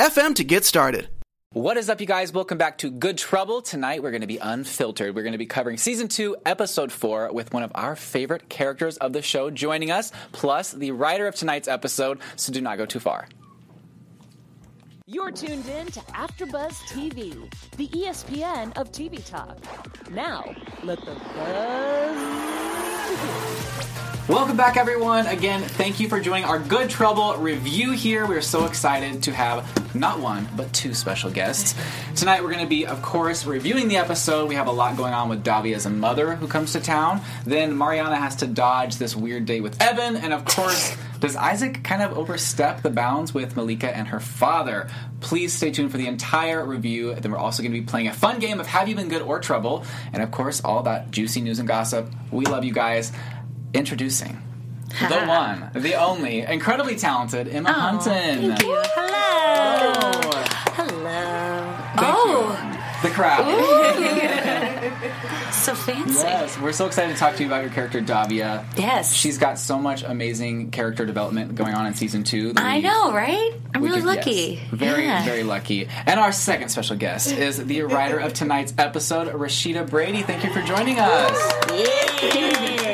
anchor.fm to get started. What is up, you guys? Welcome back to Good Trouble. Tonight we're going to be unfiltered. We're going to be covering season two, episode four, with one of our favorite characters of the show joining us, plus the writer of tonight's episode, so do not go too far. You're tuned in to AfterBuzz TV, the ESPN of TV talk. Now, let the buzz begin. Welcome back, everyone. Again, thank you for joining our Good Trouble review here. We're so excited to have not one, but two special guests. Tonight, we're going to be, of course, reviewing the episode. We have a lot going on with Davi as a mother who comes to town. Then Mariana has to dodge this weird date with Evan. And, of course, does Isaac kind of overstep the bounds with Malika and her father? Please stay tuned for the entire review. Then we're also going to be playing a fun game of Have You Been Good or Trouble? And, of course, all that juicy news and gossip. We love you guys. Introducing the one, the only, incredibly talented Emma oh, Hunton. Thank you. Hello. Hello. oh, The crowd. so fancy. Yes, we're so excited to talk to you about your character Davia. Yes. She's got so much amazing character development going on in season two. I we- know, right? I'm really lucky. yes, very, Yeah. very lucky. And our second special guest is the writer of tonight's episode, Rashida Brady. Thank you for joining us. Yes.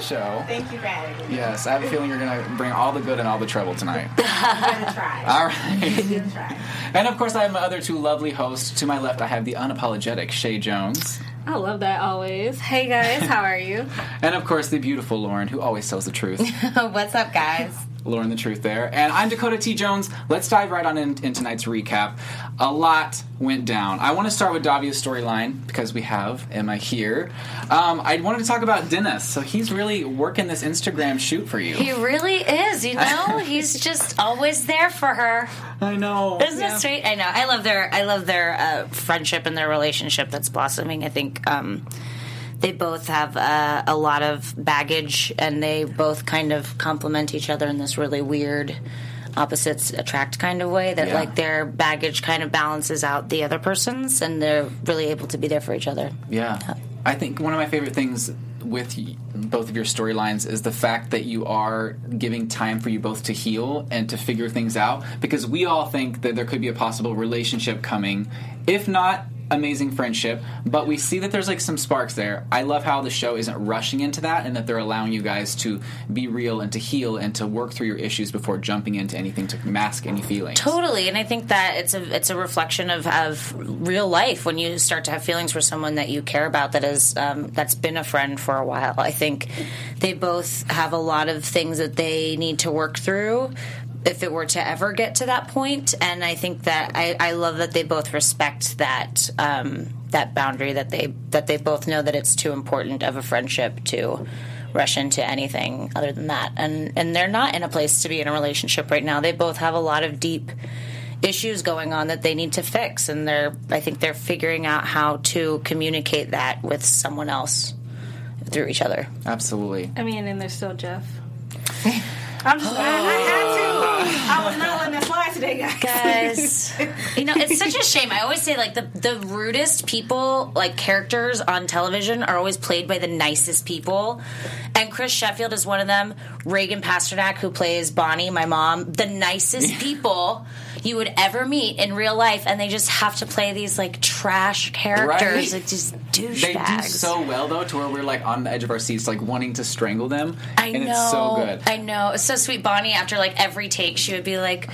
Welcome to the show. Thank you for having me. Yes, I have a feeling you're going to bring all the good and all the trouble tonight. I'm gonna try. All right. I'm gonna try. And of course, I have my other two lovely hosts. To my left, I have the unapologetic Shay Jones. I love that always. Hey guys, how are you? And of course, the beautiful Lauren, who always tells the truth. What's up, guys? Lauren the truth there. And I'm Dakota T. Jones. Let's dive right on in, in tonight's recap. A lot went down. I want to start with Davia's storyline because we have Emma here. Um, I wanted to talk about Dennis. So he's really working this Instagram shoot for you. He really is, you know? He's just always there for her. I know. Isn't it sweet? I know. I love their I love their uh, friendship and their relationship that's blossoming. I think um, they both have uh, a lot of baggage, and they both kind of complement each other in this really weird opposites attract kind of way. That Yeah. like their baggage kind of balances out the other person's, and they're really able to be there for each other. Yeah. I think one of my favorite things with both of your storylines is the fact that you are giving time for you both to heal and to figure things out because we all think that there could be a possible relationship coming if not amazing friendship but we see that there's like some sparks there i love how the show isn't rushing into that and that they're allowing you guys to be real and to heal and to work through your issues before jumping into anything to mask any feelings Totally, and I think that it's a it's a reflection of, of real life when you start to have feelings for someone that you care about that is um, that's been a friend for a while. I think they both have a lot of things that they need to work through if it were to ever get to that point. And I think that I, I love that they both respect that um, that boundary that they that they both know that it's too important of a friendship to rush into anything other than that. And and they're not in a place to be in a relationship right now. They both have a lot of deep issues going on that they need to fix and they're I think they're figuring out how to communicate that with someone else through each other. absolutely I mean, and there's still Jeff. I'm just. I, I had to. I was not letting that slide today, guys. Guys, you know, it's such a shame. I always say like the the rudest people, like characters on television are always played by the nicest people. And Chris Sheffield is one of them. Reagan Pasternak, who plays Bonnie, my mom, the nicest people you would ever meet in real life, and they just have to play these like trash characters, Right. like just they douchebags. do so well though to where we're like on the edge of our seats like wanting to strangle them I and know. it's so good I know. It's so sweet. Bonnie, after like every take, she would be like,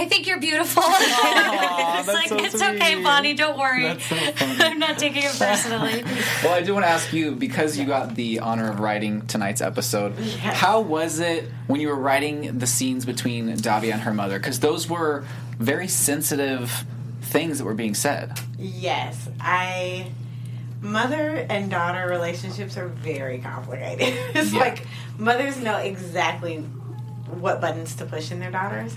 I think you're beautiful. it's like, so it's okay. Bonnie, don't worry. That's so funny. I'm not taking it personally. Well, I do want to ask you because you got the honor of writing tonight's episode. How was it when you were writing the scenes between Davia and her mother? Because those were very sensitive things that were being said. Yes, I. Mother and daughter relationships are very complicated. it's Yeah. like mothers know exactly what buttons to push in their daughters.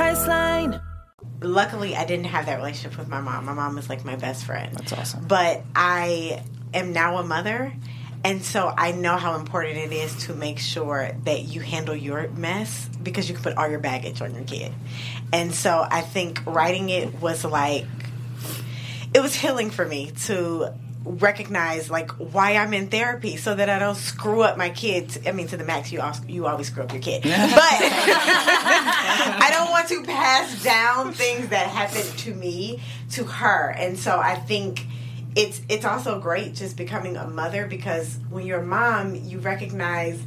Priceline. luckily I didn't have that relationship with my mom. My mom was like my best friend. That's awesome. But I am now a mother, and so I know how important it is to make sure that you handle your mess because you can put all your baggage on your kid. And so I think writing it was like it was healing for me to recognize like why I'm in therapy so that I don't screw up my kids. I mean, to the max, you you always screw up your kid, but I don't want to pass down things that happened to me to her. And so I think it's it's also great just becoming a mother because when you're a mom, you recognize,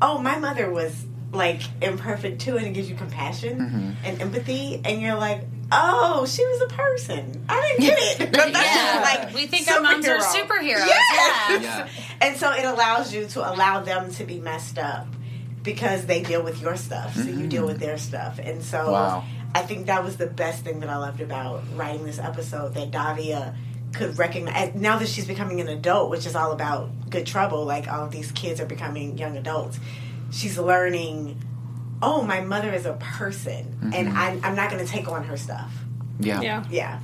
oh, my mother was like imperfect too, and it gives you compassion mm-hmm. and empathy, and you're like. Oh, she was a person. I didn't get it. But that's Yeah. like We think our moms are superheroes. Yes. Yeah. And so it allows you to allow them to be messed up because they deal with your stuff, so you deal mm-hmm. with their stuff. And so Wow. I think that was the best thing that I loved about writing this episode that Davia could recognize now that she's becoming an adult, which is all about good trouble, like all of these kids are becoming young adults. She's learning, oh, my mother is a person, and I'm, I'm not going to take on her stuff. Yeah. Yeah. Yeah.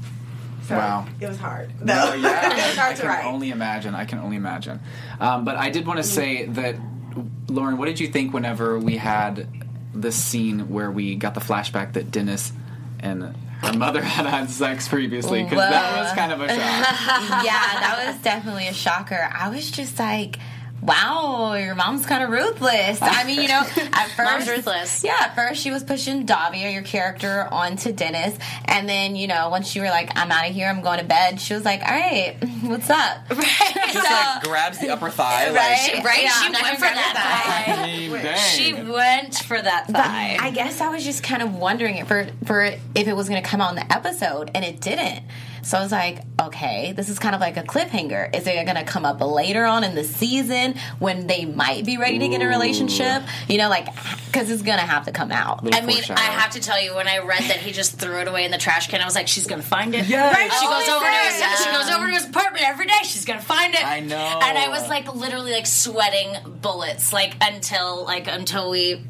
So Wow. it was hard. No, No, yeah, it was I to can write. only imagine. I can only imagine. Um, but I did want to say that, Lauren, what did you think whenever we had this scene where we got the flashback that Dennis and her mother had had sex previously? Because that was kind of a shock. yeah, that was definitely a shocker. I was just like, wow, your mom's kind of ruthless. I mean, you know, at first, Mom's ruthless. Yeah, at first she was pushing Davia, your character, onto Dennis, and then you know, once you were like, I'm out of here, I'm going to bed. She was like, all right, what's up? Right, Just like grabs the upper thigh, right, Right? Yeah, she I'm went for that your like. I mean. She went for that thigh. I guess I was just kind of wondering it for for if it was going to come out in the episode, and it didn't. So I was like, okay, this is kind of like a cliffhanger. Is it going to come up later on in the season when they might be ready to get a relationship? You know, like because it's going to have to come out. I mean, I have to tell you, when I read that he just threw it away in the trash can, I was like, she's gonna find it. Yes. Right? She goes Oh, over to his, oh, yeah. she goes over to his apartment every day. She's gonna find it. I know. And I was like, literally, like sweating bullets, like until, like until we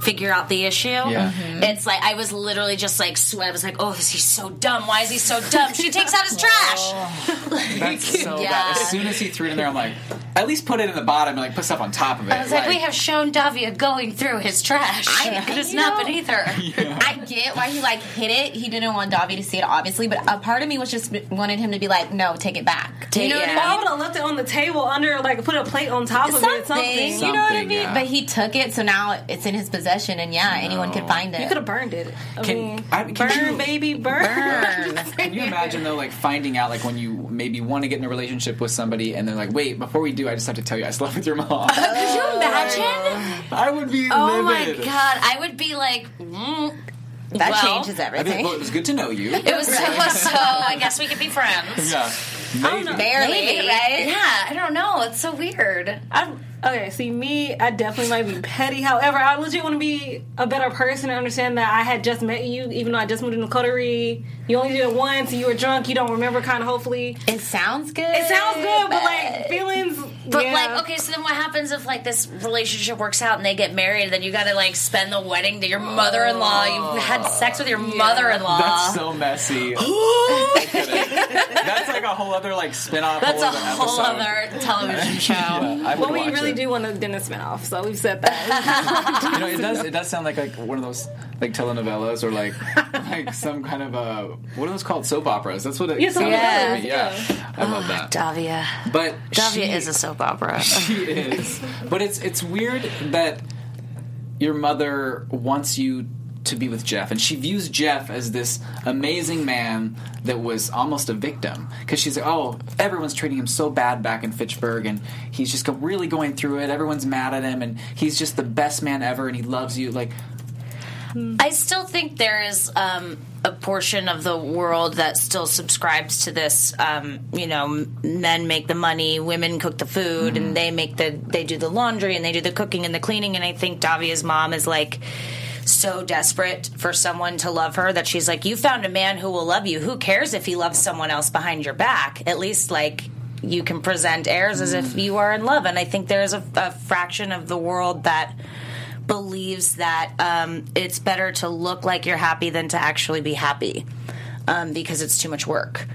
figure out the issue. Yeah. Mm-hmm. It's like I was literally just like sweat. I was like, oh, is he so dumb? Why is he so dumb? She takes out his trash. That's so Yeah. bad. As soon as he threw it in there, I'm like, at least put it in the bottom and like put stuff on top of it. I was like, we have shown Davia going through his trash. I- it is not know- beneath her. I get why he like hit it. He didn't want Davi to see it, obviously, but a part of me was just wanted him to be like, "No, take it back." Take- you know what yeah. I I would mean? have left it on the table under, like, put a plate on top of Something, it. Something. you know what I mean? yeah. But he took it, so now it's in his possession, and yeah, anyone could find it. You could have burned it. I Can- mean, I- can burn, you- baby, burn. Burn. Can you imagine though, like finding out, like when you maybe want to get in a relationship with somebody, and they're like, "Wait, before we do, I just have to tell you, I slept with your mom." Could you imagine? I would be Oh my livid. god, I would be like, mm. that Well, changes I'd be like, everything. well, it was good to know you. It was, it was so. I guess we could be friends. yeah, maybe. Barely, Maybe, right? Yeah, I don't know. It's so weird. I, okay, see, me, I definitely might be petty. However, I legit want to be a better person and understand that I had just met you, even though I just moved into Coterie. You only did it once, and you were drunk. You don't remember, kind of. Hopefully, It sounds good. it sounds good, but like feelings. But yeah. like, okay, so then what happens if like this relationship works out and they get married? And then you got to like spend the wedding to your mother-in-law. You've had sex with your mother-in-law. That's so messy. That's like a whole other like spin-off. That's a whole whole other other television show. Yeah, I would But we watch really it. do want a Dennis spinoff, so we've said that. You know, it does. It does sound like like one of those like telenovelas or like like some kind of a what are those called? Soap operas. That's what it Yeah, soap sounds like to me. Yeah, I love that. Davia. But Davia she- is a soap opera. she is. But it's it's weird that your mother wants you to be with Jeff, and she views Jeff as this amazing man that was almost a victim because she's like, oh, everyone's treating him so bad back in Fitchburg, and he's just really going through it. Everyone's mad at him, and he's just the best man ever, and he loves you. Like, I still think there is um, a portion of the world that still subscribes to this. Um, you know, men make the money, women cook the food, and they make the they do the laundry and they do the cooking and the cleaning. And I think Davia's mom is like so desperate for someone to love her that she's like, "You found a man who will love you. Who cares if he loves someone else behind your back? At least like." You can present airs as if you are in love, and I think there's a, a fraction of the world that believes that um, it's better to look like you're happy than to actually be happy um, because it's too much work.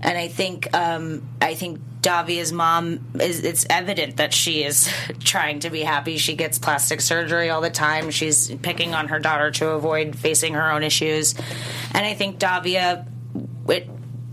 And I think um, I think Davia's mom is it's evident that she is trying to be happy. She gets plastic surgery all the time. She's picking on her daughter to avoid facing her own issues. And I think Davia it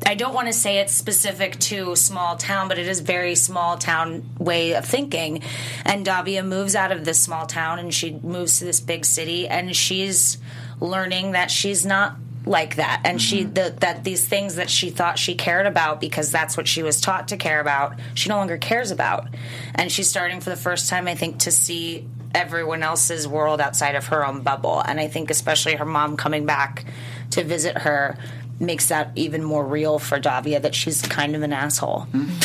I don't want to say it's specific to small town, but it is very small town way of thinking. And Davia moves out of this small town and she moves to this big city and she's learning that she's not like that. And she mm-hmm. the, that these things that she thought she cared about because that's what she was taught to care about she no longer cares about. And she's starting for the first time i think to see everyone else's world outside of her own bubble. And i think especially her mom coming back to visit her makes that even more real for davia that she's kind of an asshole. Mm-hmm.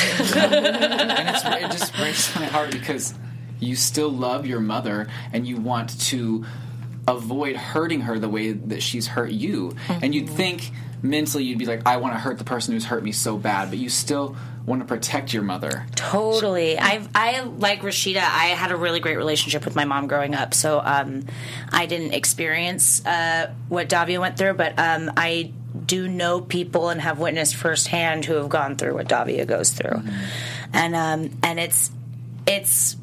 And it's, it just breaks my heart because you still love your mother and you want to avoid hurting her the way that she's hurt you. And you'd think mentally you'd be like, I want to hurt the person who's hurt me so bad, but you still want to protect your mother. Totally. I I like Rashida. I had a really great relationship with my mom growing up, so um, I didn't experience uh, what Davia went through, but um, I do know people and have witnessed firsthand who have gone through what Davia goes through, and um, and it's it's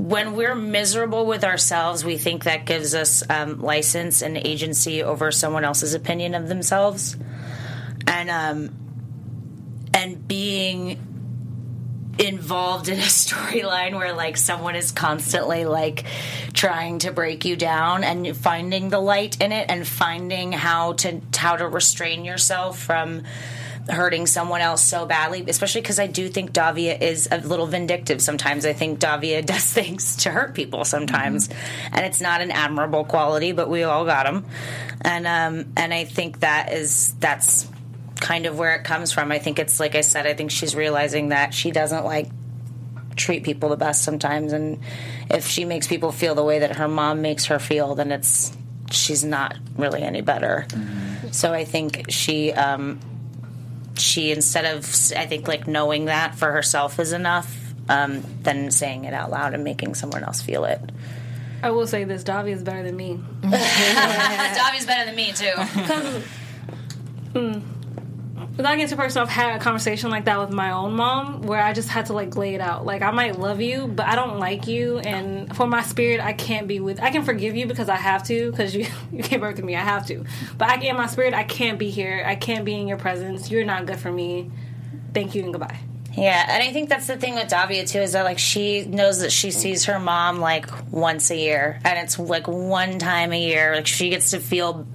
when we're miserable with ourselves, we think that gives us um, license and agency over someone else's opinion of themselves, and um, and being involved in a storyline where like someone is constantly like trying to break you down and finding the light in it and finding how to how to restrain yourself from hurting someone else so badly especially because i do think davia is a little vindictive sometimes i think davia does things to hurt people sometimes and it's not an admirable quality but we all got them and um and i think that is that's kind of where it comes from. I think it's like I said, I think she's realizing that she doesn't like treat people the best sometimes and if she makes people feel the way that her mom makes her feel then it's she's not really any better. So I think she um she instead of I think like knowing that for herself is enough um than saying it out loud and making someone else feel it. I will say this: Davia is better than me. Davia's better than me too. But I get to person, I've had a conversation like that with my own mom, where I just had to like lay it out. Like I might love you, but I don't like you, and for my spirit, I can't be with. I can forgive you because I have to, because you you gave birth to me. I have to, but I in my spirit, I can't be here. I can't be in your presence. You're not good for me. Thank you and goodbye. Yeah, and I think that's the thing with Davia too is that like she knows that she sees her mom like once a year, and it's like one time a year. Like she gets to feel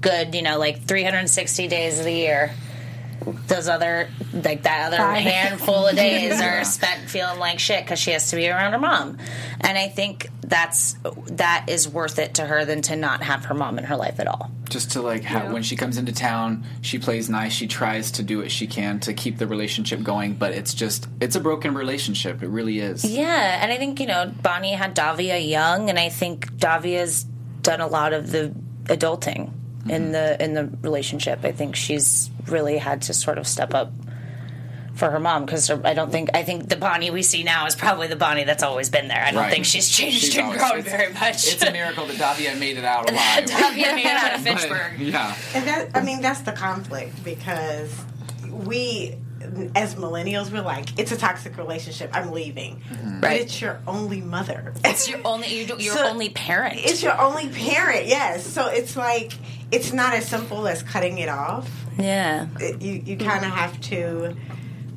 good, you know, like 360 days of the year. Those other like that other Five. handful of days are spent feeling like shit because she has to be around her mom, and I think that's that is worth it to her than to not have her mom in her life at all. Just to like have, when she comes into town, she plays nice. She tries to do what she can to keep the relationship going, but it's just it's a broken relationship. It really is. Yeah, and I think you know Bonnie had Davia young, and I think Davia's done a lot of the adulting in the in the relationship. I think she's really had to sort of step up for her mom because I don't think I think the Bonnie we see now is probably the Bonnie that's always been there. I don't Right. think she's changed She's and always- grown very much. It's a miracle that Davia made it out alive. Davia made it out of But, yeah. And that, I mean, that's the conflict because we, as millennials, we're like, it's a toxic relationship. I'm leaving. Mm-hmm. But Right. it's your only mother. It's your only your, your So- only parent. It's your only parent, yes. So it's like, it's not as simple as cutting it off. yeah. It, you you kind of have to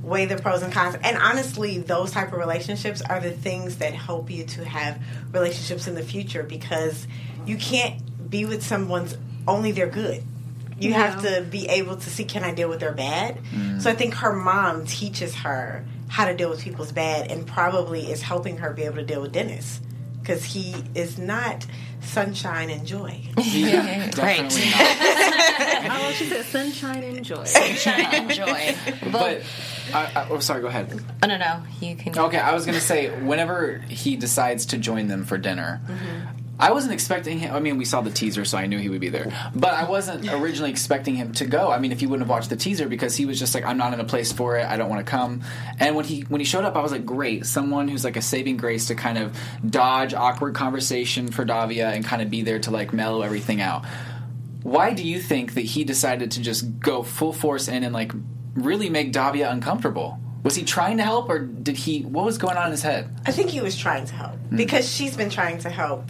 weigh the pros and cons. And honestly, those type of relationships are the things that help you to have relationships in the future because you can't be with someone's only their good. You have to be able to see can I deal with their bad. Mm. So I think her mom teaches her how to deal with people's bad and probably is helping her be able to deal with Dennis because he is not sunshine and joy. Yeah, definitely not. Oh, she said sunshine and joy. Enjoy. But I, I, oh, sorry. Go ahead. Oh no, no, you can. Okay, I was gonna say whenever he decides to join them for dinner. Mm-hmm. I wasn't expecting him. I mean, we saw the teaser, so I knew he would be there. But I wasn't originally expecting him to go. I mean, if you wouldn't have watched the teaser, because he was just like, "I'm not in a place for it. I don't want to come." And when he when he showed up, I was like, "Great, someone who's like a saving grace to kind of dodge awkward conversation for Davia and kind of be there to like mellow everything out." Why do you think that he decided to just go full force in and like really make Davia uncomfortable? Was he trying to help, or did he? What was going on in his head? I think he was trying to help hmm. because she's been trying to help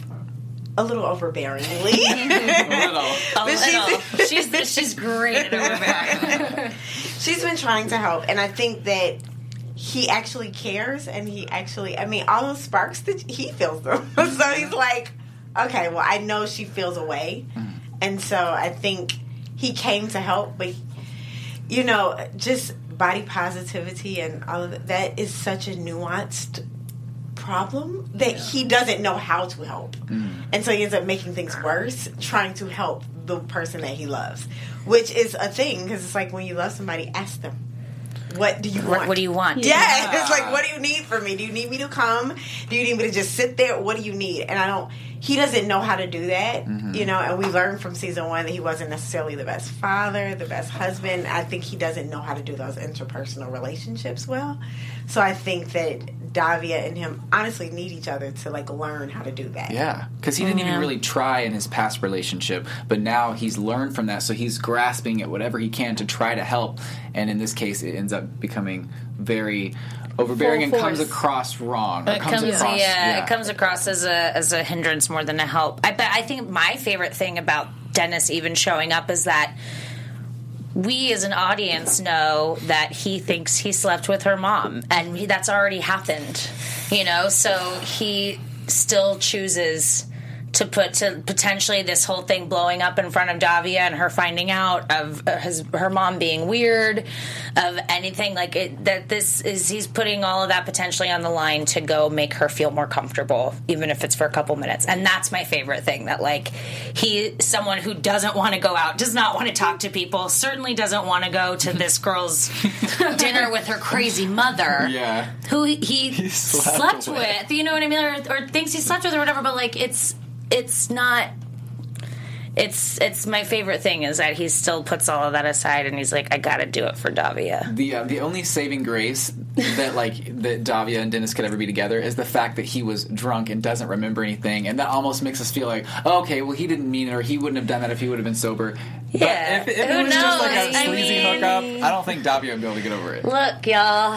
a little overbearingly. A But she's- little. she's she's great at overbearing. she's been trying to help, and I think that he actually cares, and he actually, I mean, all those sparks that he feels them. so he's mm-hmm. like, okay, well, I know she feels away, mm-hmm. and so I think he came to help, but you know, just body positivity and all of that, that is such a nuanced problem that he doesn't know how to help. Mm. And so he ends up making things worse trying to help the person that he loves, which is a thing because it's like when you love somebody, ask them, what do you want? What, what do you want? Yeah, it's like, what do you need from me? Do you need me to come? Do you need me to just sit there? What do you need? And I don't. He doesn't know how to do that, mm-hmm. you know. And we learned from season one that he wasn't necessarily the best father, the best husband. I think he doesn't know how to do those interpersonal relationships well. So I think that Davia and him honestly need each other to like learn how to do that. Yeah, because he didn't even mm-hmm. really try in his past relationship, but now he's learned from that, so he's grasping at whatever he can to try to help. And in this case, it ends up becoming very overbearing and comes across wrong. It comes, across, yeah, it comes across as a as a hindrance more than a help. I bet I think my favorite thing about Dennis even showing up is that we as an audience know that he thinks he slept with her mom and that's already happened. You know, so he still chooses to put to potentially this whole thing blowing up in front of Davia and her finding out of uh, his her mom being weird of anything like it that this is he's putting all of that potentially on the line to go make her feel more comfortable even if it's for a couple minutes and that's my favorite thing that like he someone who doesn't want to go out does not want to talk to people certainly doesn't want to go to this girl's dinner with her crazy mother Yeah. who he, he slept slept, with. with. You know what I mean, or, or thinks he slept with or whatever. But like, it's it's not. It's it's my favorite thing is that he still puts all of that aside and he's like, I got to do it for Davia. The uh, the only saving grace that like that Davia and Dennis could ever be together is the fact that he was drunk and doesn't remember anything, and that almost makes us feel like, oh, okay, well, he didn't mean it, or he wouldn't have done that if he would have been sober. Yeah, but if, if who it was just like a knows? I mean- hookup, I don't think Davia would be able to get over it. Look, y'all,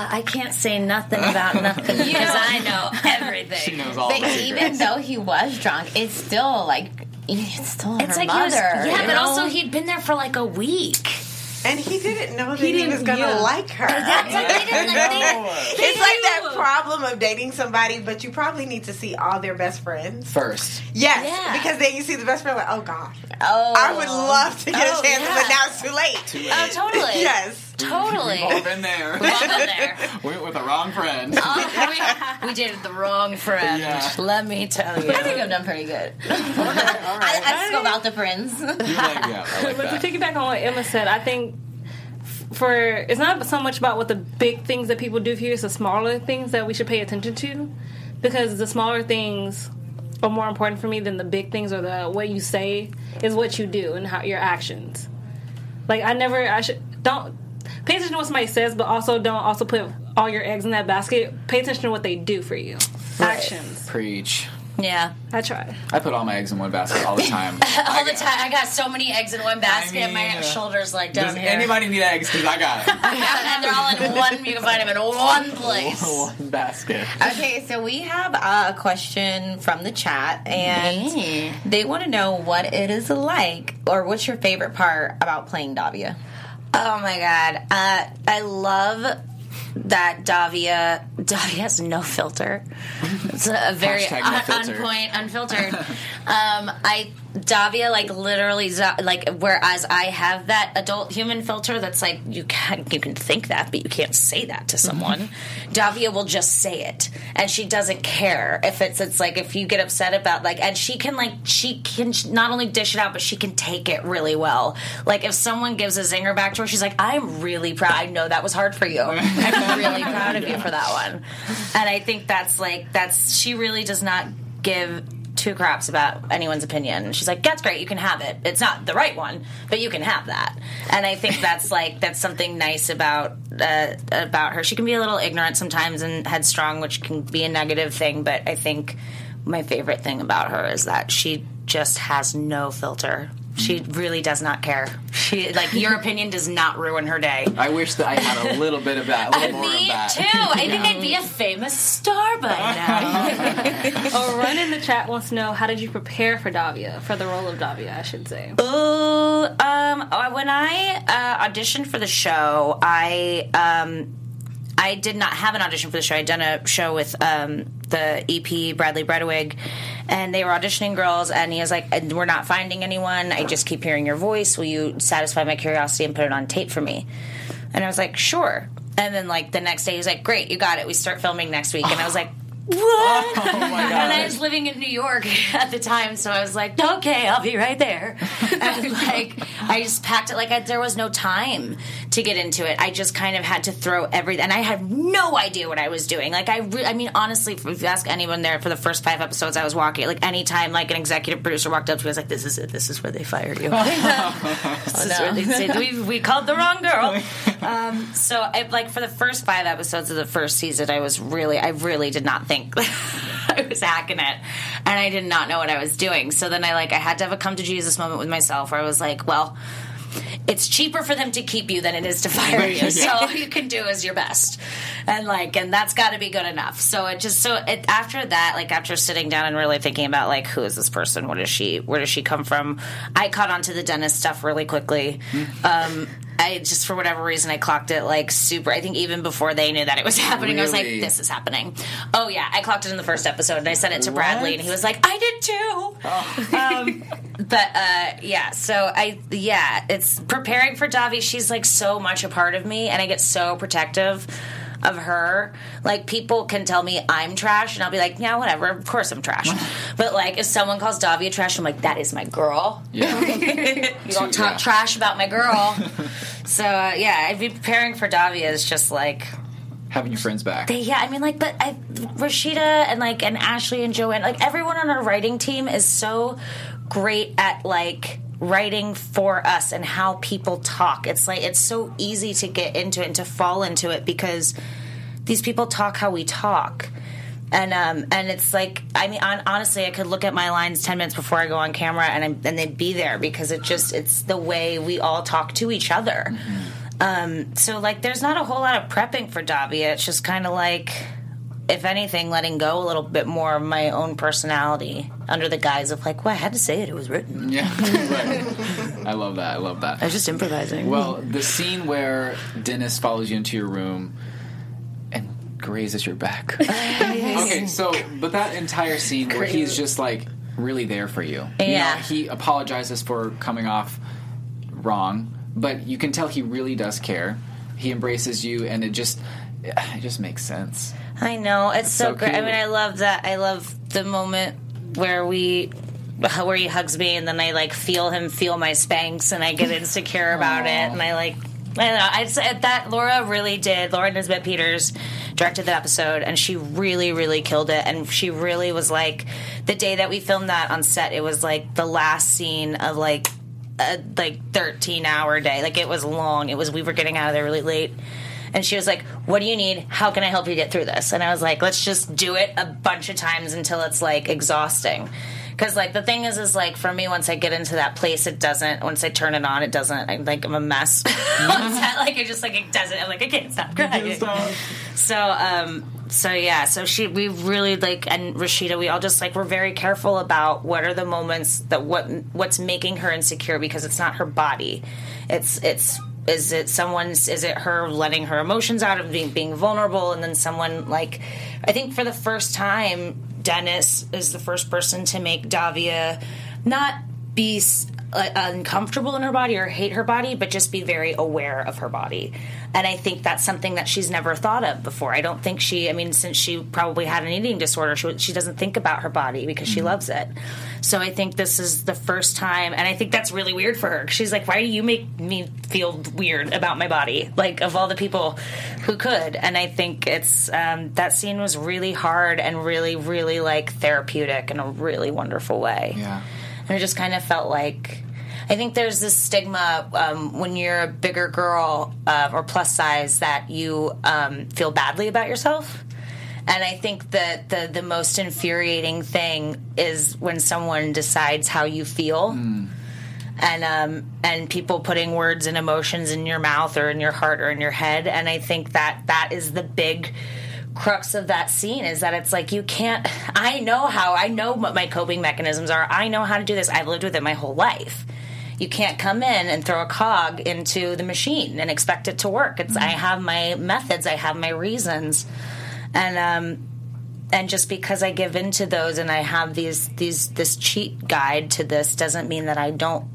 I can't say nothing about nothing because I know everything. She knows all But the even though he was drunk, it's still like it's still It's her like he was, yeah, you but know? also he'd been there for like a week. And he didn't know that He he, didn't- was going to yeah. like her. That's like they didn't like they, It's like that problem of dating somebody, but you probably need to see all their best friends. First, Yes, Yeah. because then you see the best friend, like, oh god, oh, I would love to get Oh, a chance, yeah. but now it's too late. Oh, totally. yes. Totally. we've all been there. We've all been there. Went with the wrong friend. Oh, we, we dated the wrong friend. Yeah. Let me tell you. I think I've done pretty good. I, I scope out the friends. You're like, yeah, I like But that. to piggyback on what Emma said, I think for it's not so much about what the big things that people do for you; it's the smaller things that we should pay attention to, because the smaller things are more important for me than the big things or the what you say is what you do and how your actions. Like I never, I should don't pay attention to what somebody says, but also don't also put all your eggs in that basket. Pay attention to what they do for you. Actions. Preach. Yeah. I try. I put all my eggs in one basket all the time. All the time. I got so many eggs in one basket. I mean, my uh, shoulders like down Does here. anybody need eggs? Because I got it. and they're all in one. You can find them in one place. one basket. Okay, so we have uh, a question from the chat, and they want to know what it is like, or what's your favorite part about playing Davia. Oh my god. Uh, I love that Davia Davia has no filter. It's a very no on, filter. on point, unfiltered. um, I Davia like literally like whereas I have that adult human filter that's like you can you can think that but you can't say that to someone. Mm-hmm. Davia will just say it and she doesn't care if it's it's like if you get upset about like and she can like she can not only dish it out but she can take it really well. Like if someone gives a zinger back to her she's like I'm really proud. I know that was hard for you. I'm really proud of you for that one. And I think that's like that's she really does not give two craps about anyone's opinion. She's like, "That's great, you can have it. It's not the right one, but you can have that." And I think that's like that's something nice about uh, about her. She can be a little ignorant sometimes and headstrong, which can be a negative thing. But I think my favorite thing about her is that she just has no filter. She really does not care. She like your opinion does not ruin her day. I wish that I had a little bit of that, a little more of Me that. too. I think I'd be a famous star by now. Oh, Run in the chat wants to know how did you prepare for Davia, for the role of Davia, I should say. Oh, um, uh, when I uh, auditioned for the show, I um, I did not have an audition for the show. I'd done a show with um, the EP Bradley Bredeweg, and they were auditioning girls. And he was like, "We're not finding anyone. I just keep hearing your voice. Will you satisfy my curiosity and put it on tape for me?" And I was like, "Sure." And then like the next day, he was like, "Great, you got it. We start filming next week." And I was like. What? and I was living in New York at the time, so I was like, "Okay, I'll be right there." And like, I just packed it like I, there was no time to get into it. I just kind of had to throw everything, and I had no idea what I was doing. Like, I, re- I mean, honestly, if you ask anyone there for the first five episodes, I was walking. Like, anytime like an executive producer walked up to me, I was like, "This is it. This is where they fired you. this is where they said we, we called the wrong girl." Um, so, I, like for the first five episodes of the first season, I was really, I really did not think I was hacking it, and I did not know what I was doing. So then I like, I had to have a come to Jesus moment with myself, where I was like, well. It's cheaper for them to keep you than it is to fire you. So all you can do is your best, and like, and that's got to be good enough. So it just so it, after that, like after sitting down and really thinking about like who is this person, what is she, where does she come from, I caught on to the dentist stuff really quickly. Um, I just for whatever reason I clocked it like super. I think even before they knew that it was happening, I was like, "This is happening." Oh yeah, I clocked it in the first episode, and I sent it to Bradley, and he was like, "I did too." Um, but uh, yeah, so I yeah, it's preparing for Davi. She's like so much a part of me, and I get so protective of her. Like people can tell me I'm trash, and I'll be like, "Yeah, whatever. Of course I'm trash." but like if someone calls Davia trash, I'm like, "That is my girl." Yeah. You don't Yeah. talk trash about my girl. so uh, yeah, I'd be preparing for Davia is just like Having your friends back. they, yeah. I mean, like, but I, Rashida and like and Ashley and Joanne, like everyone on our writing team is so great at like writing for us and how people talk. It's like it's so easy to get into it and to fall into it because these people talk how we talk. And um and it's like I mean on, honestly I could look at my lines ten minutes before I go on camera and I'm, and they'd be there because it just it's the way we all talk to each other. Um, so like, there's not a whole lot of prepping for Davia. It's just kind of like, if anything, letting go a little bit more of my own personality under the guise of like, well, I had to say it. It was written. Yeah, right. I love that. I love that. I was just improvising. Well, the scene where Dennis follows you into your room and grazes your back. okay, so but that entire scene where he's just like really there for you. You Yeah. know, he apologizes for coming off wrong, but you can tell he really does care. He embraces you, and it just it just makes sense. I know it's so, so great. I mean, I love that. I love the moment where we. Where he hugs me and then I like feel him feel my Spanx and I get insecure about it and I like I don't know. I'd that Laura really did. Laura Nisbet Peters directed that episode, and she really, really killed it. And she really was like the day that we filmed that on set. It was like the last scene of like a like thirteen hour day. Like it was long. It was we were getting out of there really late. And she was like, "What do you need? How can I help you get through this?" And I was like, "Let's just do it a bunch of times until it's like exhausting." Because like the thing is, is like for me, once I get into that place, it doesn't. Once I turn it on, it doesn't. I'm like I'm a mess. set, like it just like it doesn't. I'm like I can't stop crying. So um, so yeah, so she we really like and Rashida, we all just like we're very careful about what are the moments that what what's making her insecure because it's not her body. It's it's is it someone's is it her letting her emotions out of being being vulnerable? And then someone like I think for the first time Dennis is the first person to make Davia not be uh, uncomfortable in her body or hate her body, but just be very aware of her body. And I think that's something that she's never thought of before. I don't think she, I mean, since she probably had an eating disorder, she, she doesn't think about her body because she loves it. So I think this is the first time, and I think that's really weird for her. She's like, why do you make me feel weird about my body? Like, of all the people who could. And I think it's, um, that scene was really hard and really, really like therapeutic in a really wonderful way. Yeah. And it just kind of felt like I think there's this stigma um, when you're a bigger girl uh, or plus size that you um, feel badly about yourself. And I think that the the most infuriating thing is when someone decides how you feel. And um, and people putting words and emotions in your mouth or in your heart or in your head, and I think that that is the big crux of that scene is that it's like you can't i know how i know what my coping mechanisms are. I know how to do this. I've lived with it my whole life. You can't come in and throw a cog into the machine and expect it to work. It's i have my methods. I have my reasons. And um and just because i give into those and i have these these this cheat guide to this doesn't mean that i don't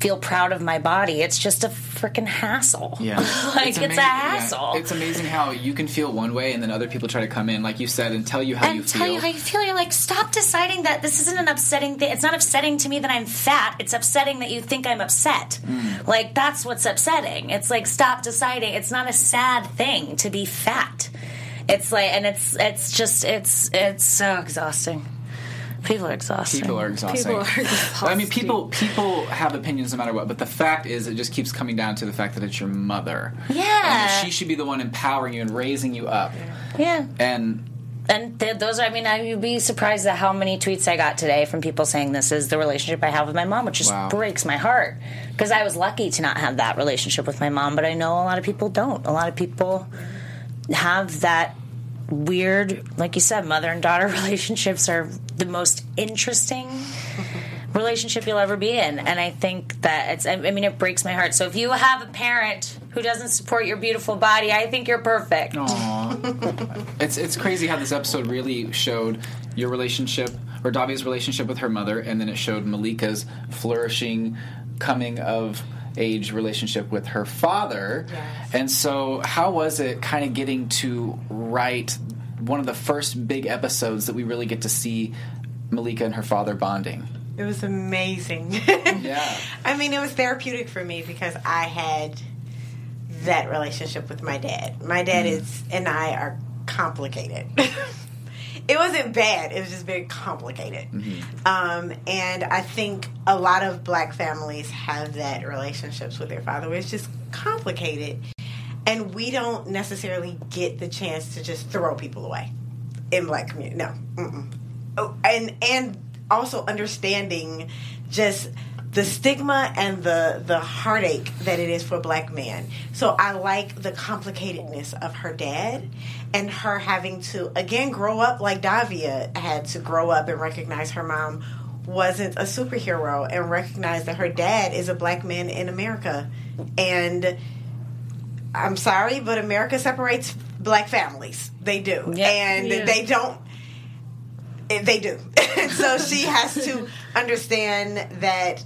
feel proud of my body it's just a freaking hassle Yeah, like it's, amazing- a yeah, hassle it's amazing how you can feel one way, and then other people try to come in, like you said, and tell you how and you tell feel. you how you feel. You're like, stop deciding that this isn't an upsetting thing. It's not upsetting to me that I'm fat. It's upsetting that you think I'm upset. Mm. Like that's what's upsetting. It's like stop deciding. It's not a sad thing to be fat. It's like, and it's it's just it's it's so exhausting. People are exhausting. People are exhausting. People are exhausting. I mean, people people have opinions no matter what, but the fact is, it just keeps coming down to the fact that it's your mother. Yeah. and she should be the one empowering you and raising you up. Yeah. And And th- those, are I mean, I would be surprised at how many tweets I got today from people saying this is the relationship I have with my mom, which just Wow. breaks my heart. Because I was lucky to not have that relationship with my mom, but I know a lot of people don't. A lot of people have that weird, like you said, mother and daughter relationships are the most interesting relationship you'll ever be in. And I think that it's, I I mean, it breaks my heart. So if you have a parent who doesn't support your beautiful body, I think you're perfect. it's it's crazy how this episode really showed your relationship or Davia's relationship with her mother, and then it showed Malika's flourishing coming of age relationship with her father. And so, how was it kind of getting to write one of the first big episodes that we really get to see Malika and her father bonding? It was amazing. Yeah. I mean, it was therapeutic for me because I had that relationship with my dad. My dad is and I are complicated. it wasn't bad. It was just very complicated. Um, and I think a lot of black families have that relationships with their father it's just complicated. And we don't necessarily get the chance to just throw people away in black community. No. Oh, and and also understanding just the stigma and the the heartache that it is for a black man. So I like the complicatedness of her dad and her having to again grow up like Davia had to grow up and recognize her mom wasn't a superhero and recognize that her dad is a black man in America and I'm sorry, but America separates black families. They do. Yeah. And Yeah. they don't eh, they do. so she has to understand that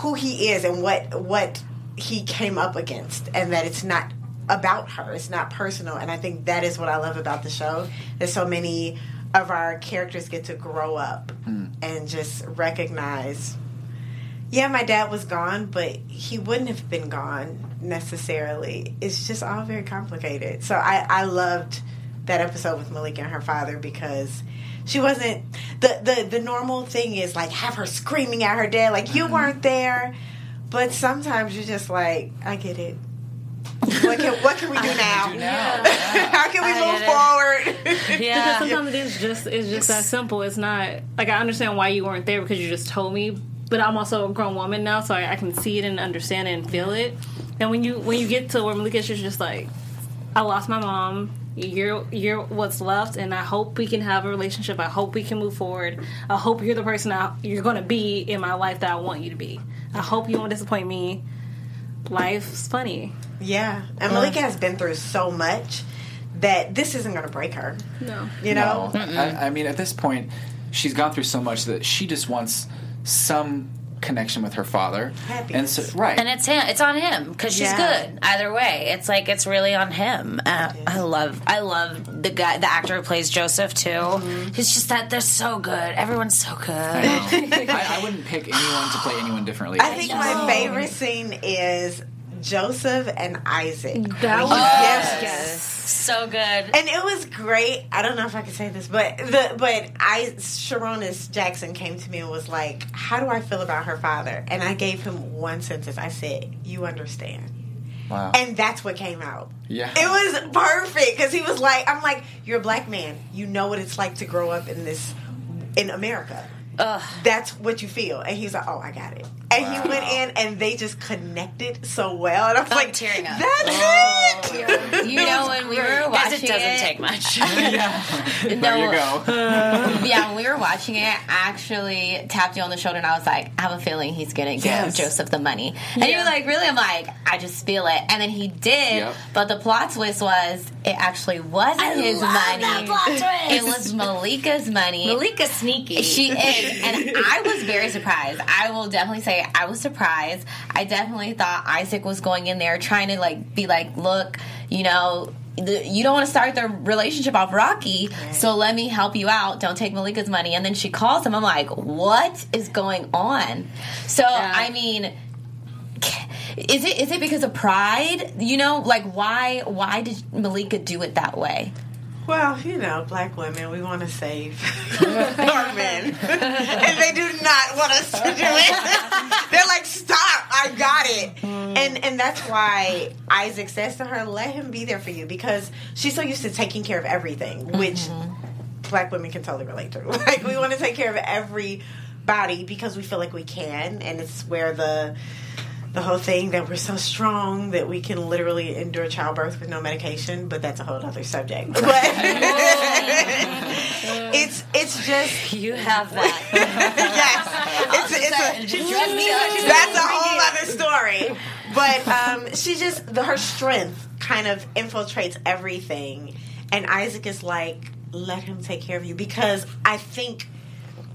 who he is and what what he came up against and that it's not about her. It's not personal. And I think that is what I love about the show. That so many of our characters get to grow up and just recognize yeah, my dad was gone, but he wouldn't have been gone necessarily. It's just all very complicated. So I, I loved that episode with Malika and her father because she wasn't the, the the normal thing is like have her screaming at her dad like you mm-hmm. weren't there. But sometimes you're just like, I get it. What can what can we do now? Do now. How can we I move get it. forward? Because sometimes it is just it's just that simple. It's not like I understand why you weren't there because you just told me, but I'm also a grown woman now, so I, I can see it and understand it and feel it. And when you when you get to where Malika's just just like, I lost my mom. You're you're what's left, and I hope we can have a relationship. I hope we can move forward. I hope you're the person I, you're going to be in my life that I want you to be. I hope you won't disappoint me. Life's funny. yeah. And Malika has been through so much that this isn't gonna break her. No. You know? No. I, I mean, at this point, she's gone through so much that she just wants some connection with her father. And so, right. And it's him. It's on him because she's Yeah. good. Either way, it's like it's really on him. Uh, I love, I love the guy, the actor who plays Joseph too. Mm-hmm. He's just that they're so good. Everyone's so good. I, know. I, I wouldn't pick anyone to play anyone differently. I think my favorite scene is Joseph and Isaac. That was yes. so good. And it was great. I don't know if I can say this, but the but I Sharonis Jackson came to me and was like, "How do I feel about her father?" And I gave him one sentence. I said, "You understand." Wow. And that's what came out. Yeah. It was perfect because he was like, I'm like, you're a black man. You know what it's like to grow up in this, in America. That's what you feel. And he's like, oh, I got it. And he went in and they just connected so well. And I was like, tearing up. that's oh. it. You know, when we were watching it doesn't it, take much. there No. you go. yeah, when we were watching it, I actually tapped you on the shoulder and I was like, I have a feeling he's gonna give Yes. Joseph the money. And you were like, really? I'm like, I just feel it. And then he did, Yep. but the plot twist was it actually wasn't his love money. that plot twist. It was Malika's money. Malika sneaky. She is, and I was very surprised. I will definitely say I was surprised. I definitely thought Isaac was going in there trying to like be like, look, you know. The, you don't want to start the relationship off rocky, so let me help you out. Don't take Malika's money. And then she calls him. I'm like, what is going on? So I mean, is it is it because of pride? You know, like why why did Malika do it that way? Well, you know, black women, we want to save our men. and they do not want us to do it. They're like, stop, I got it. Mm. And and that's why Isaac says to her, let him be there for you because she's so used to taking care of everything, which mm-hmm. black women can totally relate to. Like we want to take care of everybody because we feel like we can and it's where the the whole thing that we're so strong that we can literally endure childbirth with no medication, but that's a whole other subject. But it's it's just you have that. yes, it's, it's a, that's a whole other story. But um, she just the, her strength kind of infiltrates everything, and Isaac is like, let him take care of you because I think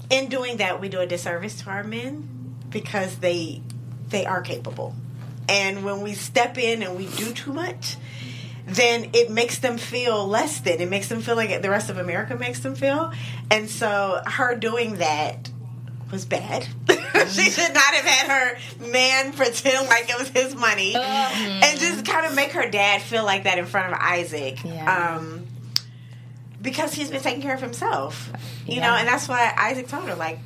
in doing that we do a disservice to our men because they they are capable, and when we step in and we do too much. Then it makes them feel less than. It makes them feel like the rest of America makes them feel. And so her doing that was bad. she should not have had her man pretend like it was his money and just kind of make her dad feel like that in front of Isaac. Yeah. Um, because he's been taking care of himself, you know, and that's why Isaac told her, like,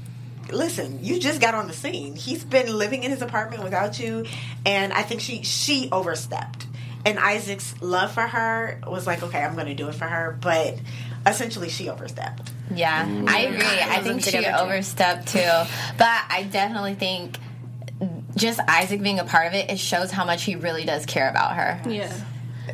listen, you just got on the scene. He's been living in his apartment without you, and I think she she overstepped. And Isaac's love for her was like, okay, I'm going to do it for her, but essentially she overstepped. Yeah, I mm. agree. I them think she too. overstepped too. But I definitely think just Isaac being a part of it, it shows how much he really does care about her. Yeah.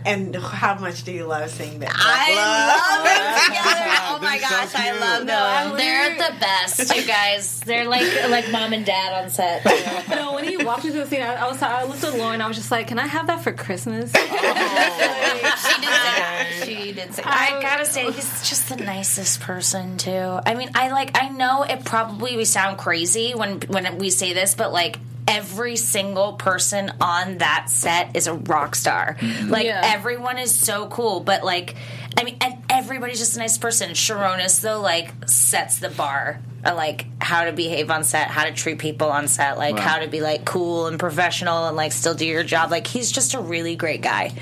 And how much do you love seeing that? I love them together. Oh my They're so gosh, I cute. love them. They're the best, you guys. They're like like mom and dad on set. No, when he walked me through the scene, I, I was I looked at Lauren. I was just like, "Can I have that for Christmas?" Oh, she did say that. She did say that. I gotta say, he's just the nicest person too. I mean, I like. I know it probably we sound crazy when when we say this, but like every single person on that set is a rock star. Mm-hmm. Like Yeah. everyone is so cool, but like. I mean, and everybody's just a nice person. Sharonis, though, like sets the bar, of, like how to behave on set, how to treat people on set, like Wow. how to be like cool and professional and like still do your job. Like he's just a really great guy,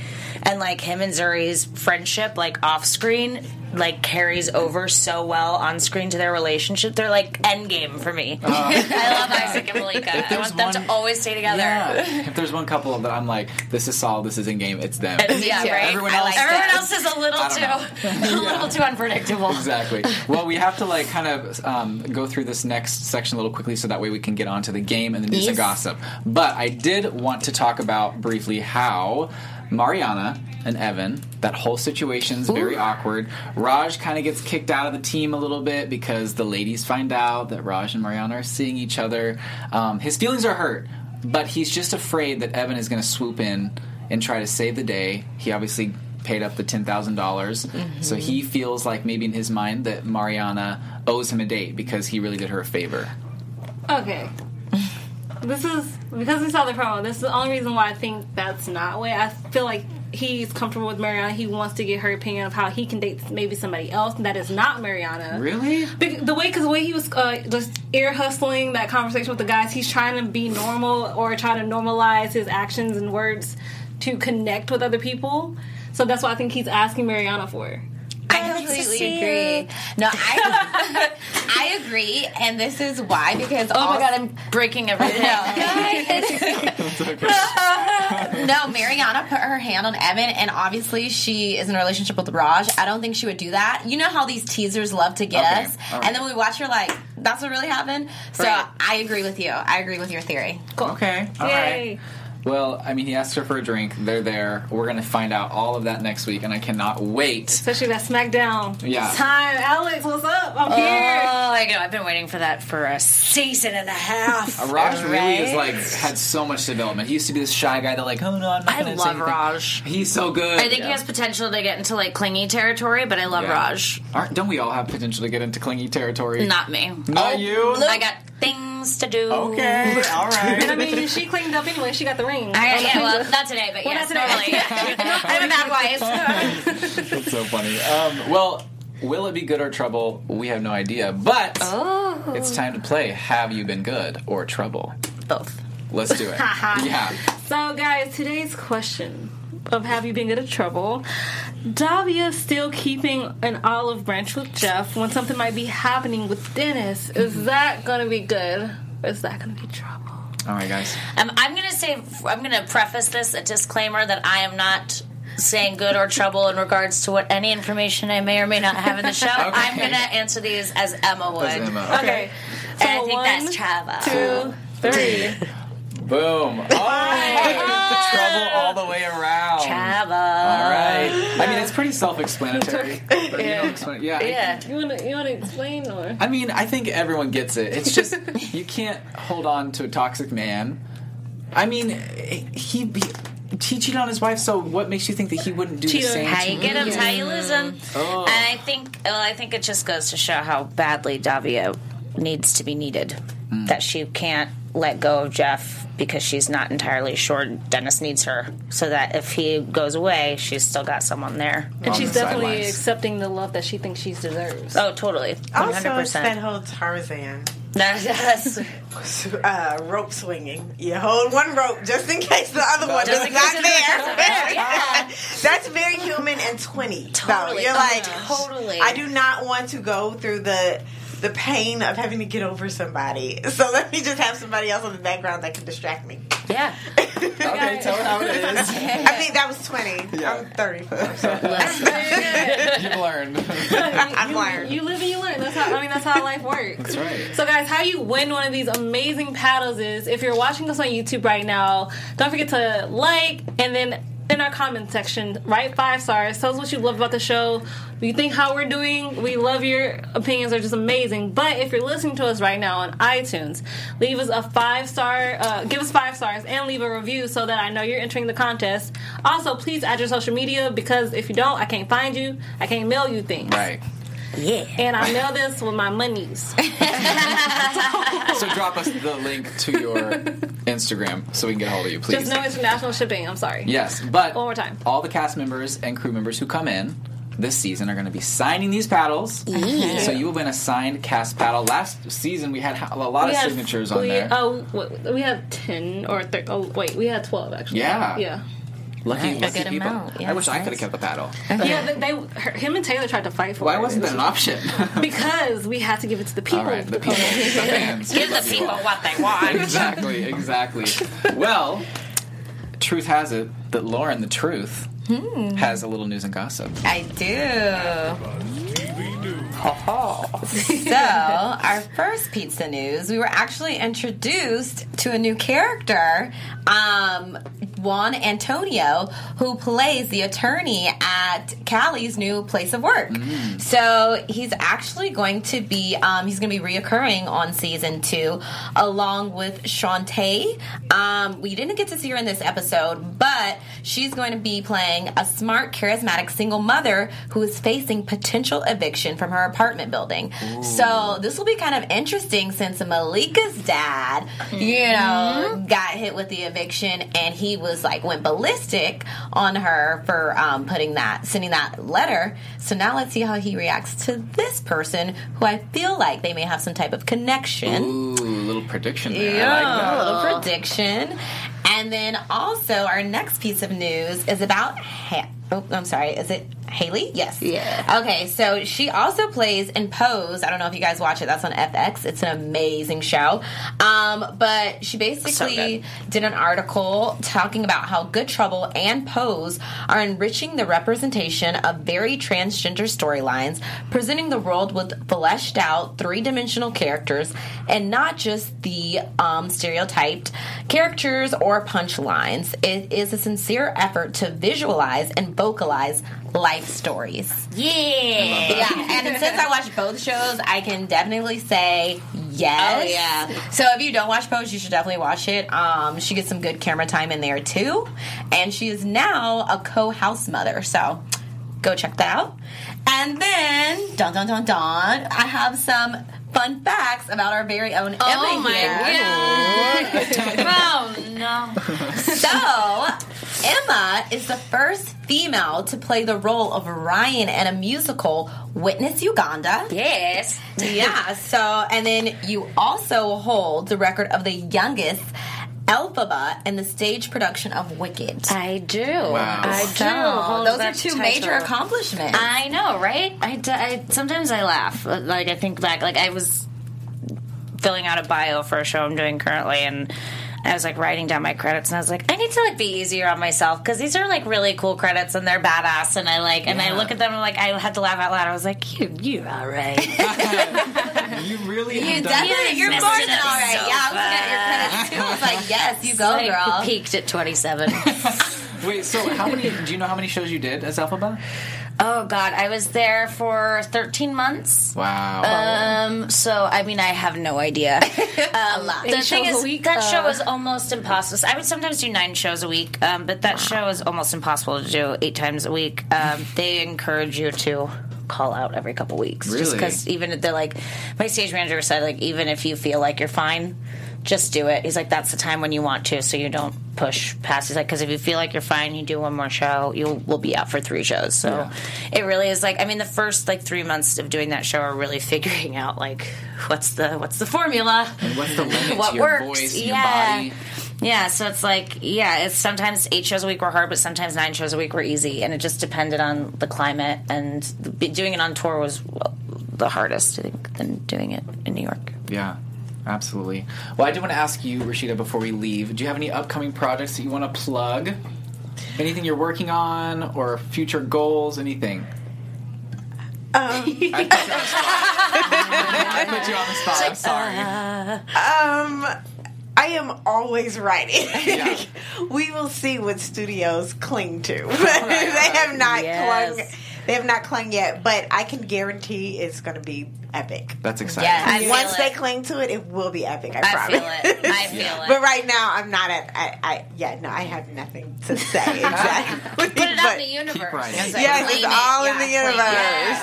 and like him and Zuri's friendship, like off screen, like carries over so well on screen to their relationship. They're like end game for me. I love Isaac and Malika. I there's want them one- to always stay together. Yeah. If there's one couple that I'm like, this is solid, this is in game, it's them. Yeah, too. right. Everyone else, like Everyone else is a little too, a little too unpredictable. exactly. Well, we have to like kind of um, go through this next section a little quickly, so that way we can get on to the game and the news and gossip. But I did want to talk about briefly how Mariana and Evan, that whole situation's very awkward. Raj kind of gets kicked out of the team a little bit because the ladies find out that Raj and Mariana are seeing each other. Um, his feelings are hurt, but he's just afraid that Evan is going to swoop in and try to save the day. He obviously paid up the ten thousand dollars, so he feels like maybe in his mind that Mariana owes him a date because he really did her a favor. Okay. This is because we saw the promo. This is the only reason why I think that's not way. I feel like he's comfortable with Mariana. He wants to get her opinion of how he can date maybe somebody else and that is not Mariana. Really? Bec- The way, because the way he was uh, just ear hustling that conversation with the guys, he's trying to be normal or trying to normalize his actions and words to connect with other people. So that's why I think he's asking Mariana for. I completely agree. No, I I agree, and this is why because Oh my god, I'm breaking everything. no, no, Mariana put her hand on Evan, and obviously she is in a relationship with Raj. I don't think she would do that. You know how these teasers love to get Okay, us, all right. and then we watch her like, that's what really happened. So Right. I agree with you. I agree with your theory. Cool. Okay. All right. Yay. Well, I mean, he asked her for a drink. They're there. We're going to find out all of that next week, and I cannot wait. Especially that SmackDown Yeah. time. Alex, what's up? I'm Oh, here. I know. I've been waiting for that for a season and a half. Uh, Raj really is Right? like had so much development. He used to be this shy guy that like, oh no, I'm not I gonna say love. Raj. He's so good. I think he has potential to get into like clingy territory, but I love Yeah. Raj. Aren't, don't we all have potential to get into clingy territory? Not me. Not you. I got things to do. Okay. All And I mean, she cleaned up anyway. She got the ring. I, yeah, well, not today, but Well, yes, not normally. today. I'm a bad wife. That's so funny. Um, well, will it be good or trouble? We have no idea. But Oh. it's time to play. Have you been good or trouble? Both. Let's do it. yeah. So, guys, today's question of have you been good at trouble? Davia still keeping an olive branch with Jeff when something might be happening with Dennis. Is that gonna be good? Or is that gonna be trouble? All right, guys. Um, I'm going to say, I'm going to preface this a disclaimer that I am not saying good or trouble in regards to what any information I may or may not have in the show. I'm going to answer these as Emma would. That's Emma. Okay. And I think one, that's Chava. Two, three. Boom. Oh, trouble all the way around. Chava. All right. I mean, it's pretty self-explanatory. but, you know, Yeah. explain- yeah. Yeah. You wanna you wanna explain or? I mean, I think everyone gets it. It's just you can't hold on to a toxic man. I mean, he, he he cheated on his wife. So what makes you think that he wouldn't do Cheat the same? How you get him, how you lose him. Oh. And I think, well, I think it just goes to show how badly Davia needs to be needed. Hmm. That she can't let go of Jeff because she's not entirely sure Dennis needs her. So that if he goes away, she's still got someone there. And On she's the definitely sidelines. accepting the love that she thinks she deserves. Oh, totally, one Also, hundred it's that percent. whole Tarzan Yes. uh, rope swinging. You hold one rope just in case the other one Just is not doesn't there. yeah. That's very human and twenty. Totally. So you're Oh, like, totally. I do not want to go through the the pain of having to get over somebody. So let me just have somebody else in the background that can distract me. Yeah. Okay, tell her how it is. I think that was twenty. Yeah. I'm thirty four. So You've learned. I've learned. You live and you learn. That's how I mean. That's how life works. That's right. So, guys, how you win one of these amazing paddles is if you're watching us on YouTube right now, don't forget to like and then in our comment section, write five stars. Tell us what you love about the show. You think how we're doing. We love your opinions; are just amazing. But if you're listening to us right now on iTunes, leave us a five star. Uh, give us five stars and leave a review so that I know you're entering the contest. Also, please add your social media because if you don't, I can't find you. I can't mail you things. Right. Yeah. And I mail this with my monies. So drop us the link to your Instagram so we can get a hold of you, please. Just no international shipping. I'm sorry. Yes, but One more time. all the cast members and crew members who come in this season are going to be signing these paddles. So you will win a signed cast paddle. Last season we had a lot We of had- signatures on we, there. Oh, w- we had ten or thir- oh wait, we had twelve actually. Yeah. yeah, lucky, Nice. lucky people. amount, I wish I could have kept the paddle. yeah. They, they her, him and Taylor tried to fight for Why it. wasn't that an option? Because we had to give it to the people. all right, the people, the fans. Give the people what they want. exactly, exactly. Well, truth has it that Lauren, the truth, Hmm. has a little news and gossip. I do. so, our first pizza news, we were actually introduced to a new character. Um, Juan Antonio, who plays the attorney at Callie's new place of work. So he's actually going to be um, he's going to be reoccurring on season two, along with Shantae. Um, we didn't get to see her in this episode, but she's going to be playing a smart, charismatic single mother who is facing potential eviction from her apartment building. So this will be kind of interesting since Malika's dad, you know, got hit with the eviction and he was like went ballistic on her for um, putting that sending that letter. So now let's see how he reacts to this person who I feel like they may have some type of connection. Ooh, little prediction there. Yeah, I like little prediction. And then also our next piece of news is about ha- oh, I'm sorry, is it Hailie? Yes. Yeah. Okay, so she also plays in Pose. I don't know if you guys watch it. That's on FX. It's an amazing show. Um, but she basically did an article talking about how Good Trouble and Pose are enriching the representation of very transgender storylines, presenting the world with fleshed out three dimensional characters and not just the um, stereotyped characters or punchlines. It is a sincere effort to visualize and vocalize life stories. Yeah. Yeah, and since I watched both shows, I can definitely say yes. Oh, yeah. So if you don't watch Pose, you should definitely watch it. Um, she gets some good camera time in there too, and she is now a co-house mother. So go check that out. And then, dun dun dun dun, I have some fun facts about our very own oh Emma Oh my here. god. oh no. So, Emma is the first female to play the role of Ryan in a musical, Witness Uganda. Yes. Yeah, so, and then you also hold the record of the youngest Elphaba and the stage production of Wicked. I do. Wow. I do. So, those are two title. major accomplishments. I know, right? I, d- I- sometimes I laugh. Like I think back, like I was filling out a bio for a show I'm doing currently, and I was like writing down my credits, and I was like, I need to like be easier on myself because these are like really cool credits and they're badass, and I like, and I look at them and like I had to laugh out loud. I was like, you, you're all right. You really you have definitely, you're more than all right. so yeah, I was looking at your credits too. I was like, yes, you go, like, girl. Peaked at 27. Wait, so how many? Do you know how many shows you did as Elphaba? Oh God, I was there for 13 months. Wow. Um, so I mean, I have no idea. Um, the thing a is, week, that show was almost impossible. I would sometimes do nine shows a week, um, but that show is almost impossible to do eight times a week. Um, they encourage you to call out every couple weeks, just Really? because even if they're like, my stage manager said, like, even if you feel like you're fine. Just do it. He's like, that's the time when you want to, so you don't push past. He's like, because if you feel like you're fine, you do one more show, you will be out for three shows. So it really is like, I mean, the first like three months of doing that show are really figuring out like what's the what's the formula, And what's the limit what works, voice, your yeah. body? Yeah, so it's like, yeah, it's sometimes eight shows a week were hard, but sometimes nine shows a week were easy, and it just depended on the climate. And doing it on tour was the hardest, I think, than doing it in New York. Yeah, absolutely. Well, I do want to ask you, Rashida, before we leave, do you have any upcoming projects that you want to plug? Anything you're working on or future goals? Anything? I put you on the spot. I put you on the spot. I'm sorry. Um, I am always writing. Yeah. we will see what studios cling to. they have not Yes. clung. They have not clung yet, but I can guarantee it's going to be epic. That's exciting. Yes. I feel Once it. they cling to it, it will be epic. I, I promise. feel it. I feel it. But right now, I'm not at. I, I yeah, no, I have nothing to say exactly. Put it out in the universe. writing. It's like, Yes, claim it's it. all in Yeah, the universe.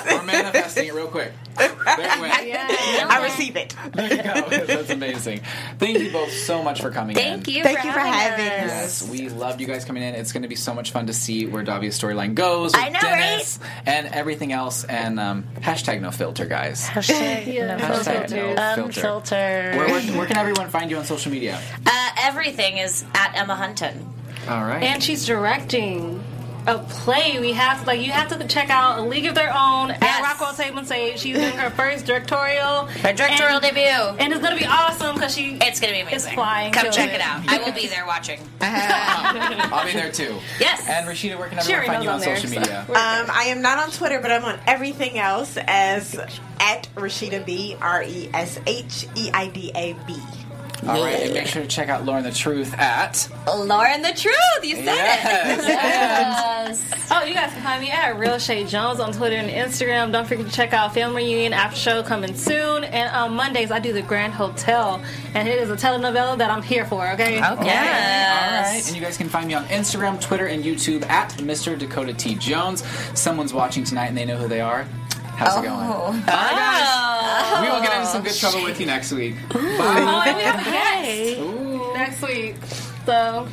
Yeah, we're manifesting it real quick. There it went. I receive it. There you go. That's amazing. Thank you both so much for coming in. Thank you. Thank for you for having having us. us. Yes, we loved you guys coming in. It's going to be so much fun to see where Davia's storyline goes. With I know, Dennis and everything else. And um, hashtag no filter, guys. Hashtag Yeah, no Hashtag filter. no filter. unfiltered. Where, where, where can everyone find you on social media? Uh, everything is at Emma Hunton. All right. And she's directing a play. We have like you have to check out A League of Their Own Yes. at Rockwell Table and Stage. She's doing her first directorial. Her directorial and, debut. And it's gonna be awesome because she It's gonna be amazing. flying Come check it. it out. I will be there watching. I'll be there too. Yes. And Rashida, where can She everyone find you on knows I'm social media? so- Um, I am not on Twitter, but I'm on everything else as at Rashida B R E S H E I D A B. All right, and make sure to check out Lauren the Truth at. Lauren the Truth, you said Yes. Yes. Oh, you guys can find me at Real Shay Jones on Twitter and Instagram. Don't forget to check out Family Reunion After Show coming soon. And on Mondays, I do the Grand Hotel, and it is a telenovela that I'm here for. Okay. Okay. All right, and you guys can find me on Instagram, Twitter, and YouTube at Mr. Dakota T. Jones. Someone's watching tonight and they know who they are. How's it going? Oh. All right, guys. Oh. We will get into some good trouble with you next week. Oh, Bye. and we have a guest next week. So,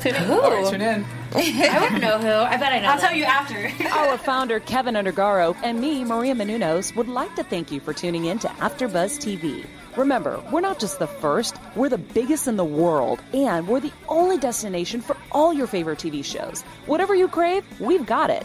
tune in. All right, tune in. I wouldn't know who. I bet I know. I'll them. tell you after. Our founder, Kevin Undergaro, and me, Maria Menounos, would like to thank you for tuning in to AfterBuzz TV. Remember, we're not just the first, we're the biggest in the world, and we're the only destination for all your favorite TV shows. Whatever you crave, we've got it.